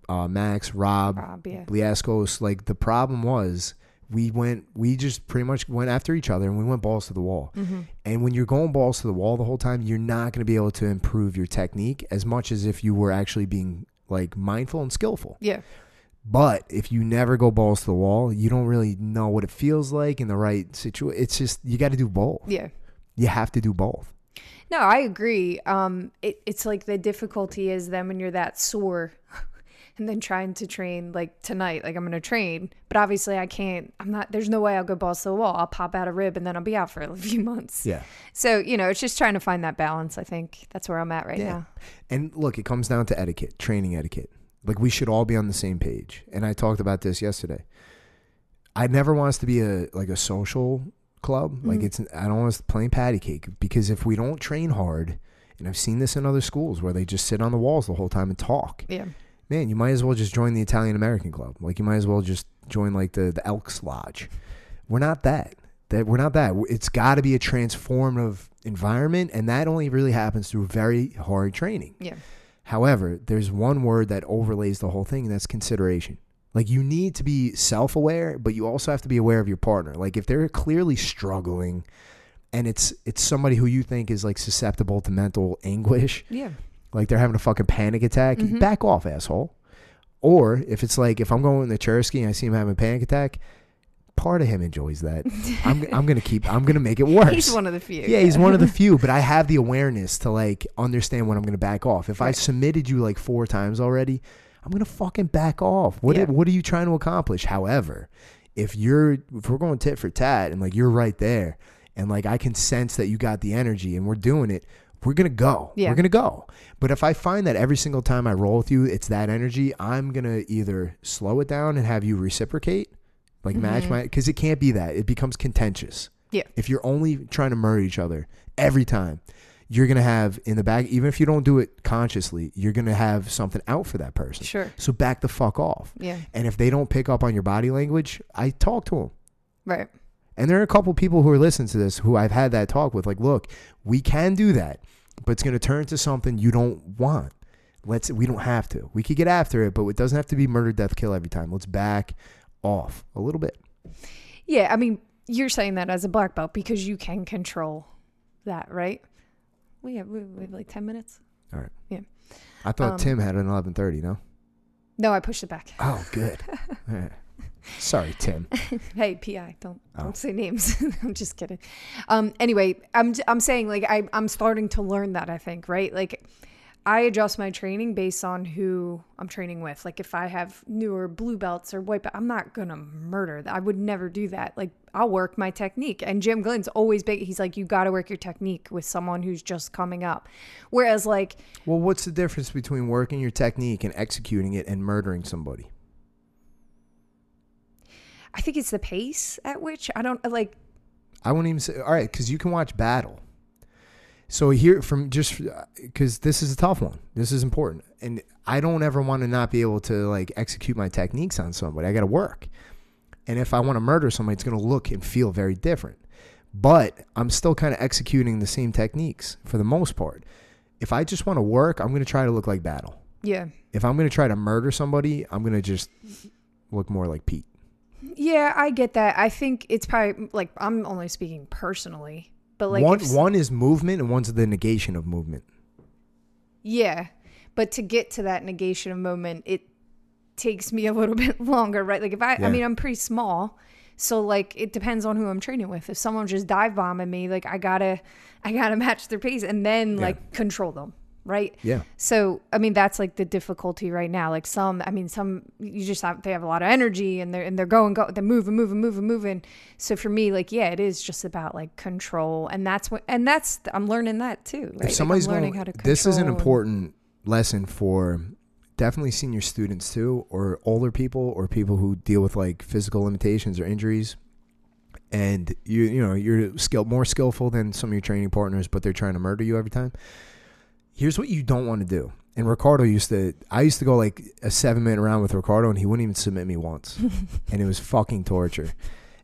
uh, Max, Rob, Rob, yeah. Bliaskos, like the problem was we went we just pretty much went after each other and we went balls to the wall. hmm And when you're going balls to the wall the whole time, you're not going to be able to improve your technique as much as if you were actually being like mindful and skillful. Yeah. But if you never go balls to the wall, you don't really know what it feels like in the right situation. It's just you got to do both. Yeah. You have to do both. No, I agree. Um, it, it's like the difficulty is then when you're that sore and then trying to train like tonight, like I'm going to train, but obviously I can't, I'm not, there's no way I'll go balls to the wall. I'll pop out a rib and then I'll be out for a few months. Yeah. So, you know, it's just trying to find that balance. I think that's where I'm at right Yeah. now. And look, it comes down to etiquette, training etiquette. Like we should all be on the same page. And I talked about this yesterday. I never want us to be a like a social club. Like Mhm. it's I don't want us playing patty cake because if we don't train hard, and I've seen this in other schools where they just sit on the walls the whole time and talk. Yeah. Man, you might as well just join the Italian American Club. Like you might as well just join like the the Elks Lodge. We're not that. That we're not that. It's got to be a transformative environment, and that only really happens through very hard training. Yeah. However, there's one word that overlays the whole thing, and that's consideration. Like you need to be self-aware, but you also have to be aware of your partner. Like if they're clearly struggling and it's it's somebody who you think is like susceptible to mental anguish, Yeah. Like they're having a fucking panic attack, Mhm. back off, asshole. Or if it's like if I'm going to Chersky and I see him having a panic attack, part of him enjoys that. I'm I'm gonna keep I'm gonna make it worse. He's one of the few. Yeah, he's one of the few, but I have the awareness to like understand when I'm going to back off. If I submitted you like four times already, I'm going to fucking back off. What Yeah. what are you trying to accomplish? However, if you're if we're going tit for tat and like you're right there and like I can sense that you got the energy and we're doing it, we're to go. Yeah. We're to go. But if I find that every single time I roll with you, it's that energy, I'm to either slow it down and have you reciprocate, like match Mhm. my cuz it can't be that. It becomes contentious Yeah. if you're only trying to murder each other every time, you're gonna have in the back, even if you don't do it consciously, you're gonna have something out for that person. Sure. So back the fuck off. Yeah. And if they don't pick up on your body language, I talk to them. Right. And there are a couple people who are listening to this who I've had that talk with. Like, look, we can do that, but it's gonna turn to something you don't want. Let's. We don't have to. We could get after it, but it doesn't have to be murder, death, kill every time. Let's back off a little bit. Yeah. I mean, you're saying that as a black belt because you can control that, right? We have, we have like 10 minutes. All right. Yeah. I thought Um, Tim had an 11:30. No. No, I pushed it back. Oh, good. Sorry, Tim. Hey, PI, don't Oh. don't say names. I'm just kidding. Um, anyway, I'm I'm saying like I I'm starting to learn that I think right like. I adjust my training based on who I'm training with. Like if I have newer blue belts or white belt, I'm not gonna murder. I would never do that. Like I'll work my technique. And Jim Glenn's always big. He's like, you got to work your technique with someone who's just coming up. Whereas like Well, what's the difference between working your technique and executing it and murdering somebody? I think it's the pace at which I don't like. I won't even say. All right, because you can watch battle. So here, from just uh, because this is a tough one, this is important, and I don't ever want to not be able to like execute my techniques on somebody. I got to work, and if I want to murder somebody, it's going to look and feel very different. But I'm still kind of executing the same techniques for the most part. If I just want to work, I'm going to try to look like battle. Yeah, If I'm going to try to murder somebody, I'm going to just look more like Pete. Yeah, I get that. I think it's probably like I'm only speaking personally, but like one if- one is movement and one's the negation of movement. Yeah. But to get to that negation of moment, it takes me a little bit longer, right? Like if I Yeah. I mean I'm pretty small. So like it depends on who I'm training with. If someone just dive bombing me, like I gotta I gotta match their pace and then like control them. Right. Yeah. So I mean that's like the difficulty right now. Like some I mean some you just have they have a lot of energy and they're and they're going go they're moving moving moving moving. So for me like yeah it is just about like control and that's what and that's I'm learning that too. Right? if Like, somebody's I'm learning going, how to control this is an control and- important lesson for definitely senior students too, or older people, or people who deal with like physical limitations or injuries. And you, you know, you're skill more skillful than some of your training partners, but they're trying to murder you every time. Here's what you don't want to do. And Ricardo used to, I used to go like a seven minute round with Ricardo, and he wouldn't even submit me once, and it was fucking torture.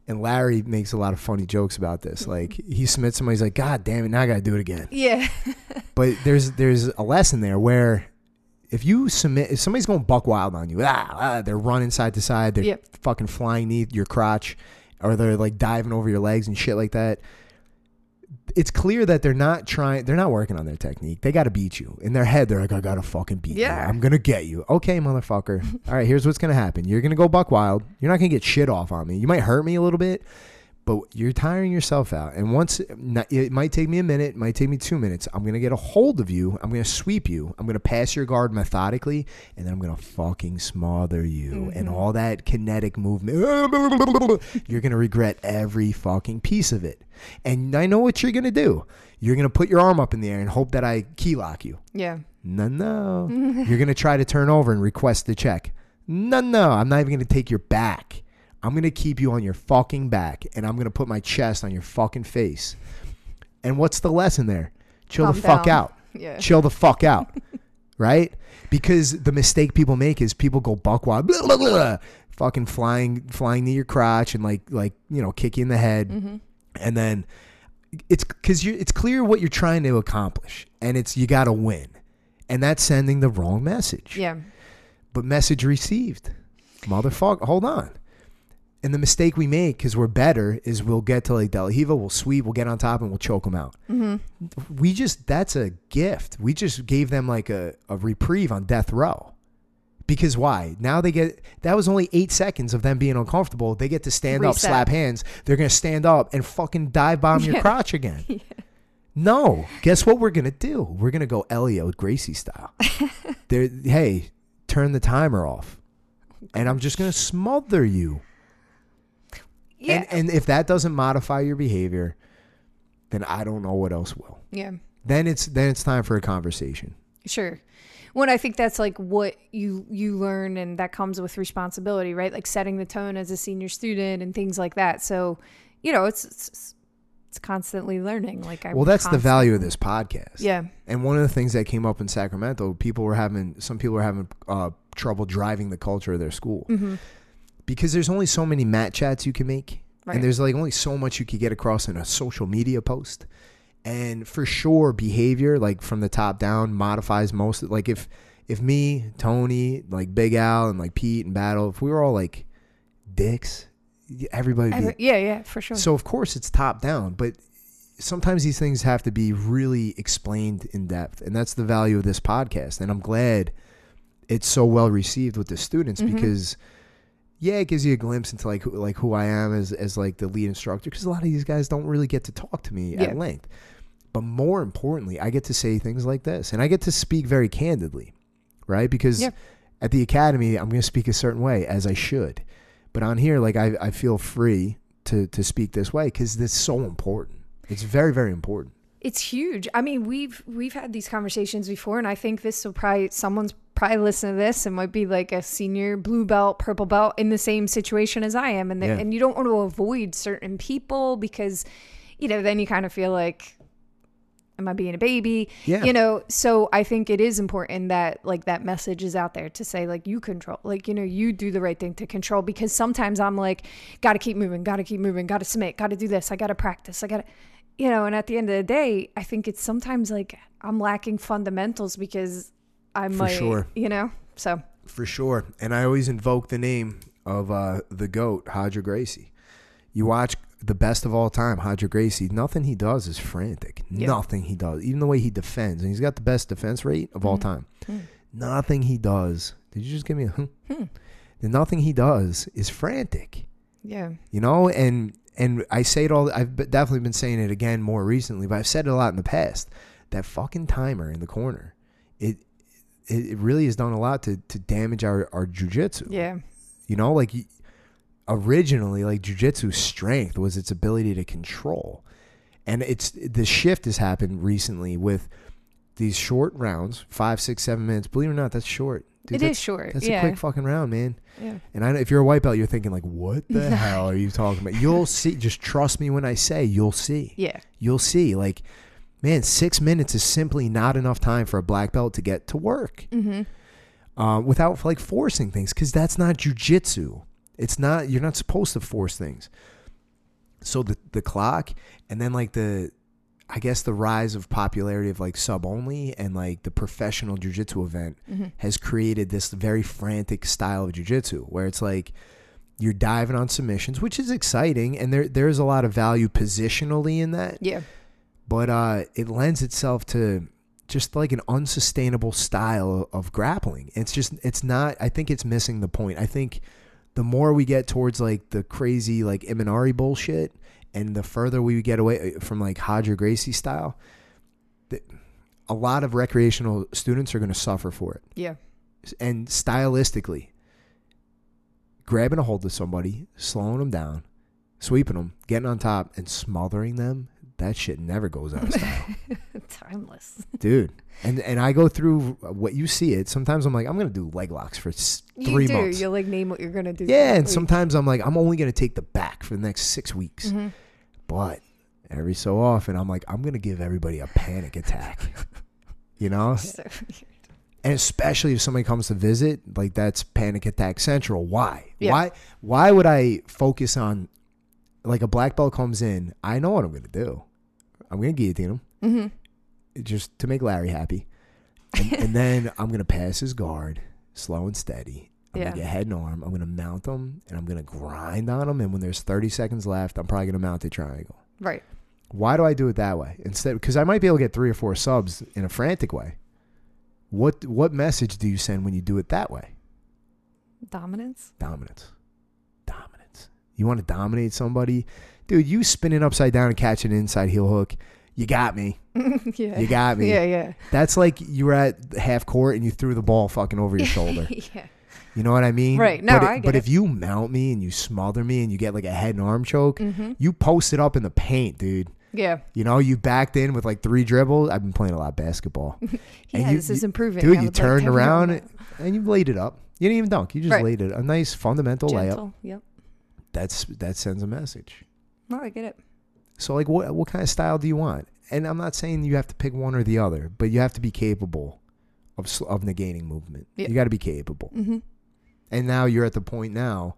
And Larry makes a lot of funny jokes about this. Like he submits somebody, he's like, "God damn it, now I got to do it again." Yeah. But there's there's a lesson there where if you submit if somebody's going buck wild on you, ah, ah, they're running side to side, they're Yep. fucking flying knee your crotch, or they're like diving over your legs and shit like that. It's clear that they're not trying. They're not working on their technique. They got to beat you in their head. They're like, I gotta fucking beat Yeah. you. I'm gonna get you. Okay, motherfucker. All right, here's what's gonna happen. You're gonna go buck wild. You're not gonna get shit off on me. You might hurt me a little bit, but you're tiring yourself out. And once it might take me a minute, it might take me two minutes. I'm gonna get a hold of you. I'm gonna sweep you. I'm gonna pass your guard methodically, and then I'm gonna fucking smother you. And mm-hmm. all that kinetic movement, you're gonna regret every fucking piece of it. And I know what you're gonna do. You're gonna put your arm up in the air and hope that I key lock you. Yeah. No, no. You're going to try to turn over and request the check. No, no. I'm not even going to take your back. I'm going to keep you on your fucking back and I'm going to put my chest on your fucking face. And what's the lesson there? Chill Calm the fuck out. Yeah. Chill the fuck out. right? Because the mistake people make is people go buck wild, blah, blah, blah, fucking flying, flying near your crotch and like, like, you know, kick you in the head. Mm-hmm. And then it's because you it's clear what you're trying to accomplish and it's you got to win and that's sending the wrong message Yeah. but message received motherfucker hold on and the mistake we make because we're better is we'll get to like De La Riva, we'll sweep, we'll get on top, and we'll choke them out. Mm-hmm. We just, that's a gift. We just gave them like a, a reprieve on death row. Because why? Now they get, that was only eight seconds of them being uncomfortable. They get to stand up, slap hands. They're going to stand up and fucking dive bomb your crotch again. No. Guess what we're going to do? We're going to go Helio Gracie style. Hey, turn the timer off. And I'm just going to smother you. Yeah. And, and if that doesn't modify your behavior, then I don't know what else will. yeah. Then it's then it's time for a conversation. Sure. Well, I think that's like what you you learn, and that comes with responsibility, right? Like setting the tone as a senior student and things like that. So, you know, it's it's, it's constantly learning. Like I Well, that's the value of this podcast. Yeah. And one of the things that came up in Sacramento, people were having some people were having uh, trouble driving the culture of their school Mm-hmm. Because there's only so many mat chats you can make, Right. and there's like only so much you could get across in a social media post. And for sure, behavior like from the top down modifies most. Like if if me, Tony, like Big Al, and like Pete and Battle, if we were all like dicks, everybody. Would be, Every- yeah, yeah, for sure. so of course it's top down, but sometimes these things have to be really explained in depth, and that's the value of this podcast. And I'm glad it's so well received with the students Mhm. because yeah, it gives you a glimpse into like who, like who I am as as like the lead instructor because a lot of these guys don't really get to talk to me Yeah. at length. But more importantly, I get to say things like this, and I get to speak very candidly, right? Because Yeah. at the academy, I'm going to speak a certain way as I should, but on here, like I, I feel free to to speak this way because it's so important. It's very very important. It's huge. I mean, we've we've had these conversations before, and I think this will probably someone's probably listen to this and might be like a senior blue belt, purple belt in the same situation as I am, and the, Yeah. and you don't want to avoid certain people because, you know, then you kind of feel like, am I being a baby? Yeah. You know, so I think it is important that like that message is out there to say like you control, like you know, you do the right thing to control because sometimes I'm like, got to keep moving, got to keep moving, got to submit, got to do this, I got to practice, I got to you know, and at the end of the day, I think it's sometimes like I'm lacking fundamentals because I For might, sure. you know, so For sure. And I always invoke the name of uh, the GOAT, Roger Gracie. You watch the best of all time, Roger Gracie, nothing he does is frantic. Yeah. Nothing he does. Even the way he defends, and he's got the best defense rate of all time. Nothing he does. Did you just give me a hmm? Hmm. Nothing he does is frantic. Yeah. you know and and i say it all i've definitely been saying it again more recently but i've said it a lot in the past that fucking timer in the corner it it, it really has done a lot to to damage our our jujitsu Yeah. you know like originally like jujitsu's strength was its ability to control and it's the shift has happened recently with these short rounds five six seven minutes believe it or not that's short It is that's, short, that's yeah. a quick fucking round man Yeah. and I, if you're a white belt, you're thinking like, "What the hell are you talking about?" You'll see. Just trust me when I say you'll see. Yeah. You'll see. Like, man, six minutes is simply not enough time for a black belt to get to work Mm-hmm. uh, without like forcing things, because that's not jujitsu. It's not. You're not supposed to force things. So the the clock, and then like the, I guess the rise of popularity of like sub only and like the professional jujitsu event Mm-hmm. has created this very frantic style of jujitsu where it's like you're diving on submissions, which is exciting, and there there's a lot of value positionally in that. Yeah. But uh, it lends itself to just like an unsustainable style of grappling. It's just it's not. I think it's missing the point. I think the more we get towards like the crazy like Imanari bullshit, and the further we get away uh, from like Roger Gracie style, the, a lot of recreational students are going to suffer for it Yeah. and stylistically grabbing a hold of somebody, slowing them down, sweeping them, getting on top, and smothering them. That shit never goes out of style, Timeless. dude. And and I go through what you see it. Sometimes I'm like, I'm gonna do leg locks for s- three you do. months. You like name what you're gonna do. yeah, and week. sometimes I'm like, I'm only gonna take the back for the next six weeks. Mhm. But every so often, I'm like, I'm gonna give everybody a panic attack. you know, So and especially if somebody comes to visit like that's panic attack central why Yeah. why why would i focus on like a black belt comes in i know what i'm gonna do i'm gonna guillotine him Mhm. just to make larry happy and, and then i'm gonna pass his guard slow and steady i'm Yeah. gonna get head and arm i'm gonna mount him and i'm gonna grind on him and when there's 30 seconds left i'm probably gonna mount a triangle Right. why do I do it that way instead? Because I might be able to get three or four subs in a frantic way. What what message do you send when you do it that way? Dominance. Dominance, dominance. You want to dominate somebody, dude? You spinning upside down and catching an inside heel hook. You got me. yeah. You got me. Yeah. Yeah. That's like you were at half court and you threw the ball fucking over your shoulder. yeah. You know what I mean? Right. No, but I get but it. if you mount me and you smother me and you get like a head and arm choke, Mhm. you post it up in the paint, dude. Yeah. You know, you backed in with like three dribbles. I've been playing a lot of basketball. Yeah. you- this is improving. Dude, you would like turned around known and you laid it up. You didn't even dunk. You just Right. laid it. A nice fundamental that. layup. Gentle. Yep. That's that sends a message. No, I get it. So like what what kind of style do you want? And I'm not saying you have to pick one or the other, but you have to be capable of of negating movement. Yeah. You got to be capable. hmm And now you're at the point now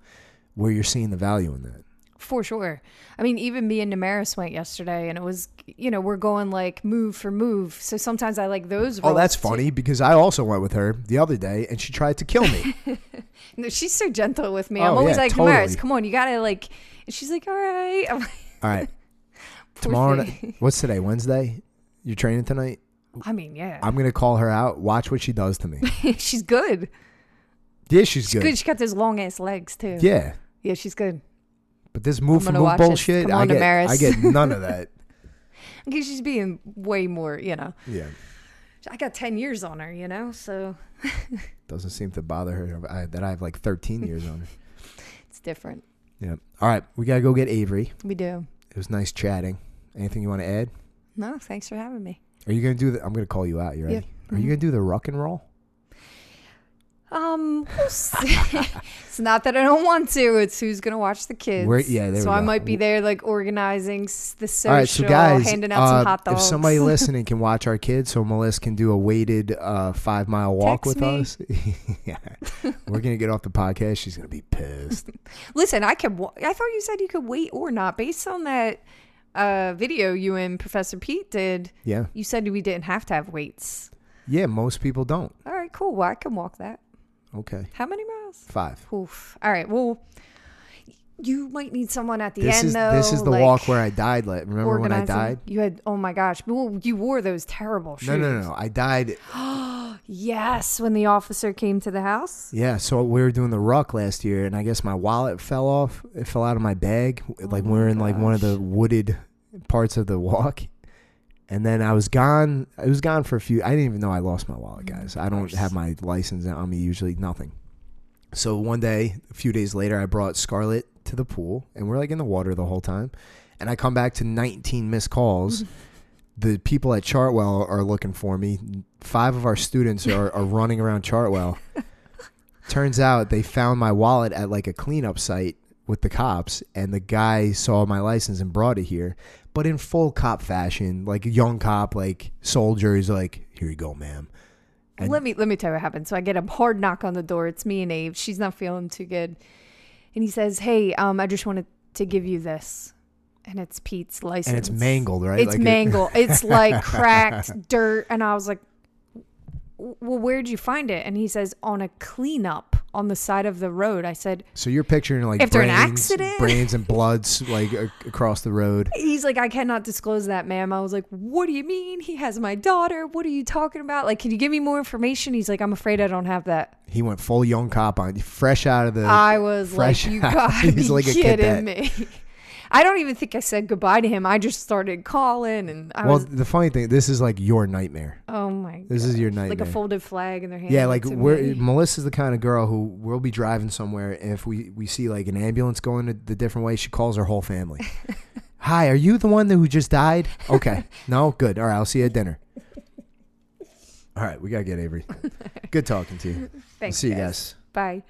where you're seeing the value in that. For sure. I mean, even me and Damaris went yesterday, and it was, you know, we're going like move for move. So sometimes I like those. Oh, that's too. funny because I also went with her the other day and she tried to kill me. No, she's so gentle with me. Oh, I'm always yeah, like, Damaris, totally. come on, you gotta like. And she's like, all right. Like, All right. Tomorrow night, what's today? Wednesday? You're training tonight? I mean, yeah, I'm going to call her out. Watch what she does to me. she's good. Yeah, she's She's good. good. She got those long ass legs too. Yeah. yeah, she's good. But this move for move bullshit, I get. I get none of that. Because she's being way more, you know. Yeah. I got ten years on her, you know. So Doesn't seem to bother her I, that I have like 13 years on her. it's different. Yeah. All right. We got to go get Avery. We do. It was nice chatting. Anything you want to add? No, thanks for having me. Are you going to do the, I'm going to call you out. You ready? Are you mm-hmm. going to do the rock and roll? Um, we'll see. it's not that I don't want to. It's who's gonna watch the kids. We're- yeah, there so I might be there, like organizing the social, All right, so guys, handing out some uh, hot dogs. if somebody listening can watch our kids, so Melissa can do a weighted uh, five mile walk Text with me. us, yeah, we're gonna get off the podcast. She's gonna be pissed. Listen, I wa- I thought you said you could wait or not, based on that uh, video you and Professor Pete did. Yeah, You said we didn't have to have weights. yeah. Most people don't. All right, cool. Well, I can walk that. Okay, How many miles? five. Oof. All right. Well, you might need someone at the This end is though. this is the like, walk where I died. Like, remember when I died? You had. Oh my gosh. Well, you wore those terrible shoes. No, no, no, no. I died. Yes, when the officer came to the house. Yeah, so we were doing the ruck last year, and I guess my wallet fell off. It fell out of my bag. Oh like Oh we my are in like one of the wooded parts of the walk, and then I was gone. I was gone for a few. I didn't even know I lost my wallet, Oh guys. I don't have my license on me usually. Nothing. So one day, a few days later, I brought Scarlett to the pool, and we're like in the water the whole time. And I come back to 19 missed calls. the people at Chartwell are looking for me. Five of our students are, are running around Chartwell. Turns out they found my wallet at like a cleanup site with the cops, and the guy saw my license and brought it here, but in full cop fashion, like a young cop, like soldier. He's like, "Here you go, ma'am." And- let me let me tell you what happened. So I get a hard knock on the door. It's me and Abe. She's not feeling too good, and he says, "Hey, um, I just wanted to give you this." And it's Pete's license. And it's mangled, right? It's Like mangled. it's like cracked dirt. And I was like, "W- "Well, where'd you find it?" And he says, "On a cleanup on the side of the road." I said, So you're picturing like After an accident? brains and bloods like a- across the road. He's like, I cannot disclose that, ma'am. I was like, What do you mean? He has my daughter. What are you talking about? Like, can you give me more information? He's like, I'm afraid I don't have that. He went full young cop on, fresh out of the. I was fresh like, You gotta He's be like a kidding me. I don't even think I said goodbye to him. I just started calling, and I well, was, the funny thing, this is like your nightmare. oh my, god. This is your nightmare. like a folded flag in their hand. Yeah, like we're me. Melissa's the kind of girl who we'll be driving somewhere, and if we we see like an ambulance going the different way, she calls her whole family. Hi, are you the one who just died? Okay, no, good. All right, I'll see you at dinner. All right, we gotta get Avery. Good talking to you. Thanks, see you guys. guys. Bye.